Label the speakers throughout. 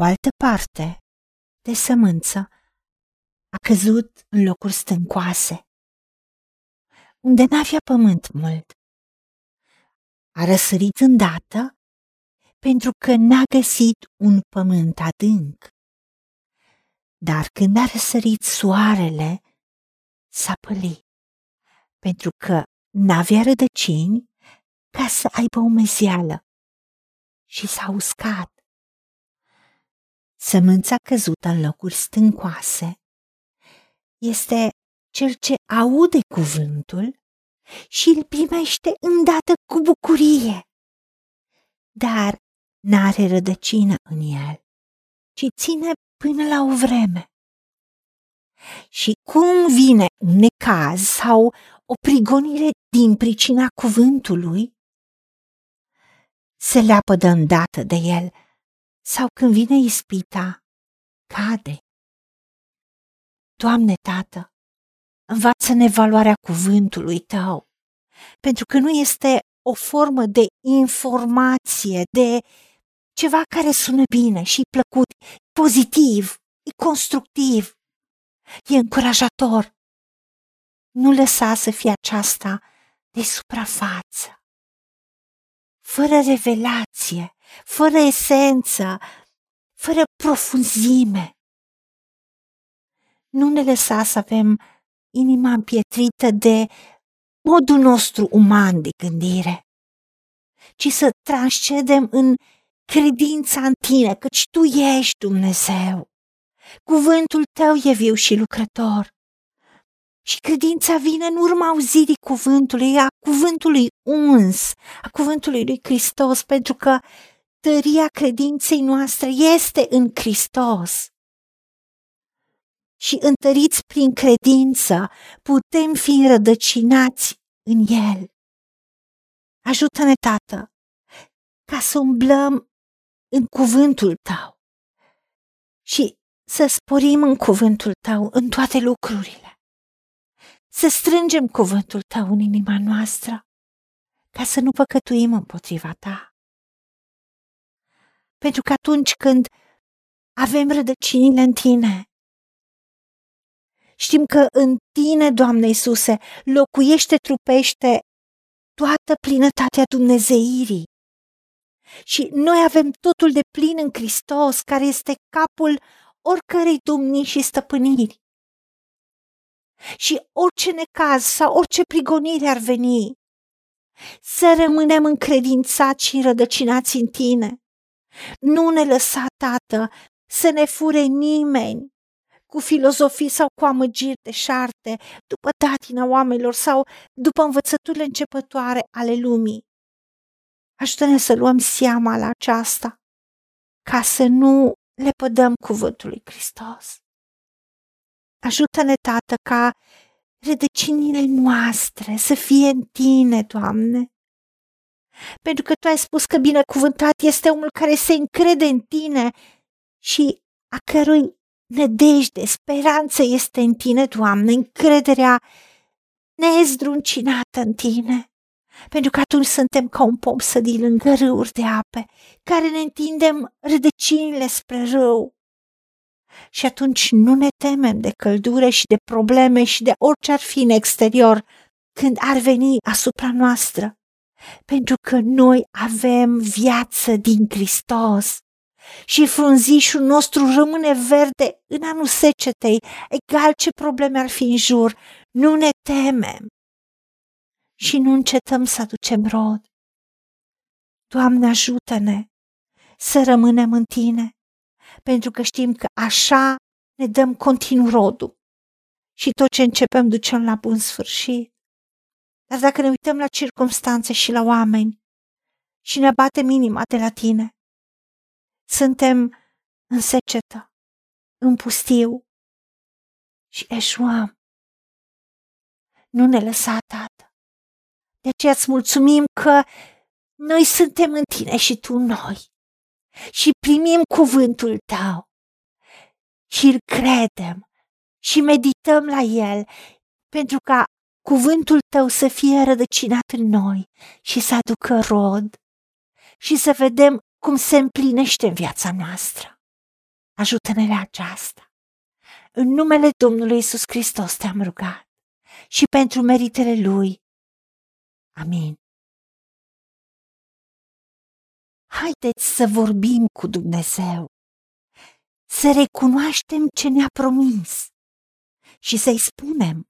Speaker 1: O altă parte de sămânță a căzut în locuri stâncoase, unde n-avea pământ mult. A răsărit îndată pentru că n-a găsit un pământ adânc. Dar când a răsărit soarele, s-a pălit, pentru că n-avea rădăcini ca să aibă umezeală și s-a uscat. Sămânța căzută în locuri stâncoase este cel ce aude cuvântul și îl primește îndată cu bucurie, dar n-are rădăcină în el, ci ține până la o vreme. Și cum vine un necaz sau o prigonire din pricina cuvântului, se leapă de îndată de el sau când vine ispita, cade. Doamne, Tată, învață-ne valoarea cuvântului Tău, pentru că nu este o formă de informație, de ceva care sună bine și plăcut, pozitiv, e constructiv, e încurajator. Nu lăsa să fie aceasta de suprafață, fără revelație, fără esență, fără profunzime. Nu ne lăsa să avem inima împietrită de modul nostru uman de gândire, ci să transcedem în credința în tine, căci tu ești Dumnezeu. Cuvântul tău e viu și lucrător. Și credința vine în urma auzirii cuvântului, a cuvântului uns, a cuvântului lui Hristos, pentru că tăria credinței noastre este în Hristos. Și întăriți prin credință putem fi înrădăcinați în El. Ajută-ne, Tată, ca să umblăm în cuvântul Tău și să sporim în cuvântul Tău în toate lucrurile. Să strângem cuvântul Tău în inima noastră ca să nu păcătuim împotriva Ta pentru că atunci când avem rădăcinile în tine, știm că în tine, Doamne Iisuse, locuiește, trupește toată plinătatea Dumnezeirii. Și noi avem totul de plin în Hristos, care este capul oricărei dumnii și stăpâniri. Și orice necaz sau orice prigonire ar veni, să rămânem încredințați și înrădăcinați în tine. Nu ne lăsa, Tată, să ne fure nimeni cu filozofii sau cu amăgiri de șarte, după datina oamenilor sau după învățăturile începătoare ale lumii. Ajută-ne să luăm seama la aceasta, ca să nu le pădăm cuvântul lui Hristos. Ajută-ne, Tată, ca rădăcinile noastre să fie în Tine, Doamne, pentru că tu ai spus că binecuvântat este omul care se încrede în tine și a cărui nădejde, speranță este în tine, Doamne, încrederea nezdruncinată în tine. Pentru că atunci suntem ca un pom sădit lângă râuri de ape, care ne întindem rădăcinile spre râu. Și atunci nu ne temem de căldură și de probleme și de orice ar fi în exterior când ar veni asupra noastră pentru că noi avem viață din Hristos și frunzișul nostru rămâne verde în anul secetei, egal ce probleme ar fi în jur. Nu ne temem și nu încetăm să aducem rod. Doamne, ajută-ne să rămânem în Tine, pentru că știm că așa ne dăm continuu rodul și tot ce începem ducem la bun sfârșit. Dar dacă ne uităm la circumstanțe și la oameni și ne batem inima de la tine, suntem în secetă, în pustiu și eșuăm. Nu ne lăsa, Tată. De aceea îți mulțumim că noi suntem în tine și tu în noi și primim cuvântul tău și îl credem și medităm la el pentru ca cuvântul tău să fie rădăcinat în noi și să aducă rod și să vedem cum se împlinește în viața noastră. Ajută-ne la aceasta. În numele Domnului Isus Hristos te-am rugat și pentru meritele Lui. Amin. Haideți să vorbim cu Dumnezeu, să recunoaștem ce ne-a promis și să-i spunem.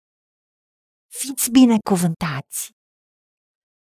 Speaker 1: Fiți binecuvântați!